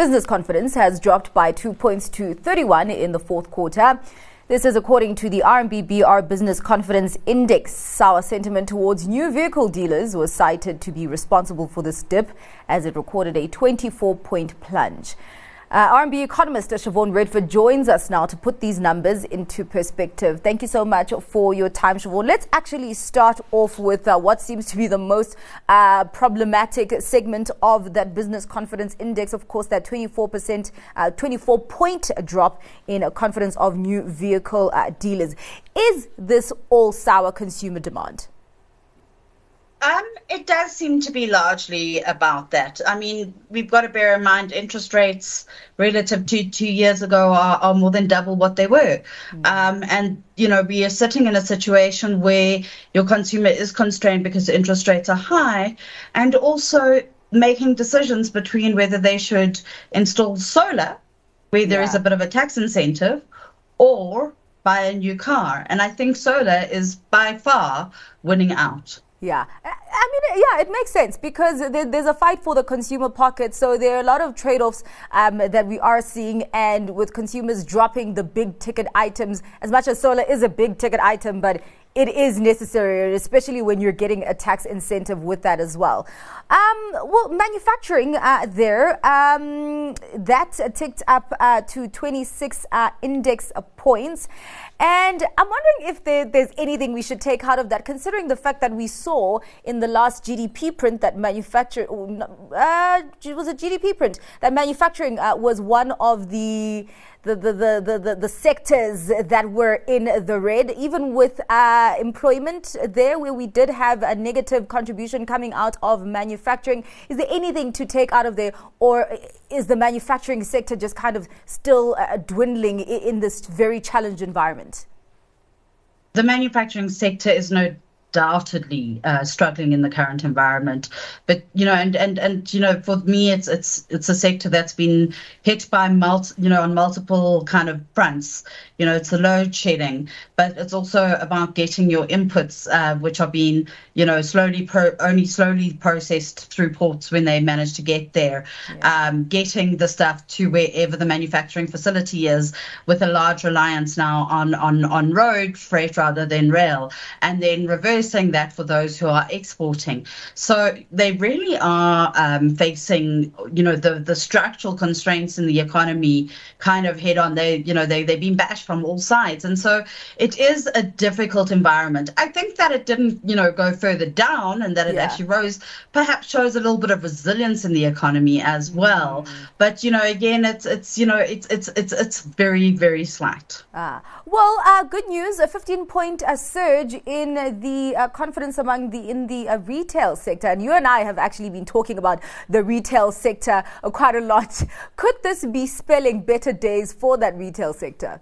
Business confidence has dropped by two points to 31 in the fourth quarter. This is according to the RMB Business Confidence Index. Sour sentiment towards new vehicle dealers was cited to be responsible for this dip as it recorded a 24 point plunge. Uh, RMB economist Siobhan Redford joins us now to put these numbers into perspective. Thank you so much for your time, Siobhan. Let's actually start off with uh, what seems to be the most uh, problematic segment of that business confidence index. Of course, that 24%, uh, 24 point drop in confidence of new vehicle uh, dealers. Is this all sour consumer demand? Um, it does seem to be largely about that. I mean, we've got to bear in mind interest rates relative to two years ago are, are more than double what they were. Mm. Um, and, you know, we are sitting in a situation where your consumer is constrained because interest rates are high and also making decisions between whether they should install solar, where there yeah. is a bit of a tax incentive, or buy a new car. And I think solar is by far winning out. Yeah, I mean, yeah, it makes sense because there's a fight for the consumer pocket. So there are a lot of trade offs um, that we are seeing, and with consumers dropping the big ticket items, as much as solar is a big ticket item, but it is necessary, especially when you're getting a tax incentive with that as well. Um, well, manufacturing uh, there, um, that ticked up uh, to 26 uh, index points. And I'm wondering if there, there's anything we should take out of that, considering the fact that we saw in the last GDP print that manufacturing, uh, was a GDP print, that manufacturing uh, was one of the the, the, the, the, the sectors that were in the red, even with uh, employment there, where we did have a negative contribution coming out of manufacturing. Is there anything to take out of there, or is the manufacturing sector just kind of still uh, dwindling in this very challenged environment? The manufacturing sector is no undoubtedly uh, struggling in the current environment. But you know, and and and you know, for me, it's it's it's a sector that's been hit by multi, you know, on multiple kind of fronts. You know, it's the load shedding, but it's also about getting your inputs, uh, which are being you know slowly pro- only slowly processed through ports when they manage to get there. Yeah. Um, getting the stuff to wherever the manufacturing facility is, with a large reliance now on on on road freight rather than rail, and then reverse reversing that for those who are exporting. So they really are um, facing, you know, the, the structural constraints in the economy kind of head on. They, you know, they, they've been bashed from all sides. And so it is a difficult environment. I think that it didn't, you know, go further down and that it yeah. actually rose perhaps shows a little bit of resilience in the economy as well. Mm. But, you know, again, it's, it's, you know, it's, it's, it's, it's very, very slight. Ah. Well, uh, good news, a 15 point uh, surge in the uh, confidence among the in the uh, retail sector. And you and I have actually been talking about the retail sector uh, quite a lot. Could this be spelling better days for that retail sector?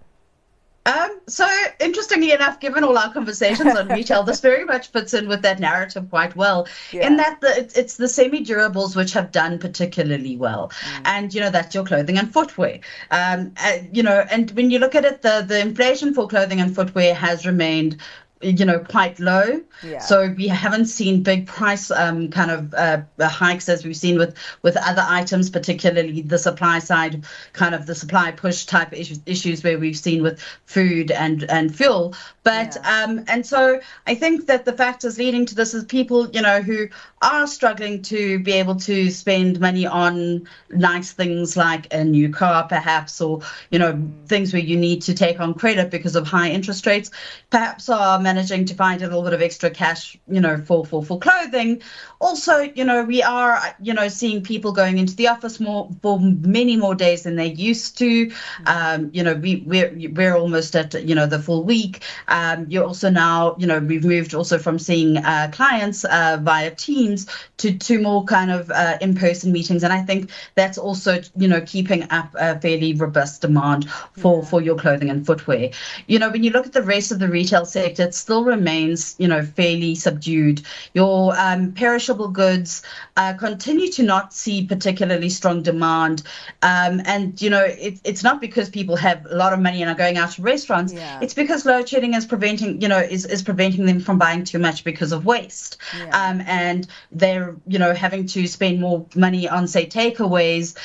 Um, so interestingly enough, given all our conversations on retail, this very much fits in with that narrative quite well. Yeah. In that the, it's the semi-durables which have done particularly well, mm. and you know that's your clothing and footwear. Um, uh, you know, and when you look at it, the the inflation for clothing and footwear has remained you know quite low yeah. so we haven't seen big price um, kind of uh, hikes as we've seen with with other items particularly the supply side kind of the supply push type issues, issues where we've seen with food and and fuel but yeah. um and so i think that the factors leading to this is people you know who are struggling to be able to spend money on nice things like a new car perhaps or you know mm. things where you need to take on credit because of high interest rates perhaps are managing to find a little bit of extra cash, you know, for for for clothing. Also, you know, we are, you know, seeing people going into the office more for many more days than they used to. Um, you know, we we're we're almost at you know the full week. Um, you're also now, you know, we've moved also from seeing uh, clients uh, via Teams to to more kind of uh, in-person meetings, and I think that's also you know keeping up a fairly robust demand for yeah. for your clothing and footwear. You know, when you look at the rest of the retail sector, still remains, you know, fairly subdued. Your um, perishable goods uh, continue to not see particularly strong demand, um, and you know, it, it's not because people have a lot of money and are going out to restaurants. Yeah. It's because load shedding is preventing, you know, is, is preventing them from buying too much because of waste, yeah. um, and they're, you know, having to spend more money on say takeaways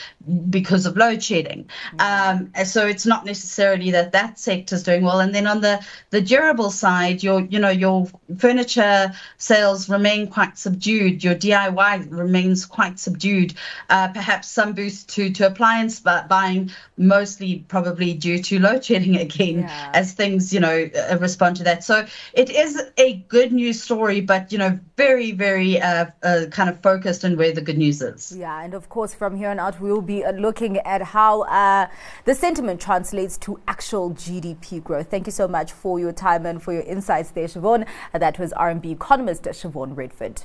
because of load shedding. Um, so it's not necessarily that that sector is doing well. And then on the the durable side, your you know your furniture sales remain quite subdued. Your DIY remains quite subdued. Uh, perhaps some boost to to appliance but buying, mostly probably due to load shedding again, yeah. as things you know uh, respond to that. So it is a good news story, but you know very very uh, uh kind of focused on where the good news is. Yeah, and of course from here on out we will be uh, looking at how uh, the sentiment translates to actual GDP growth. Thank you so much for your time and for your Siobhan. That was RMB economist Siobhan Redford.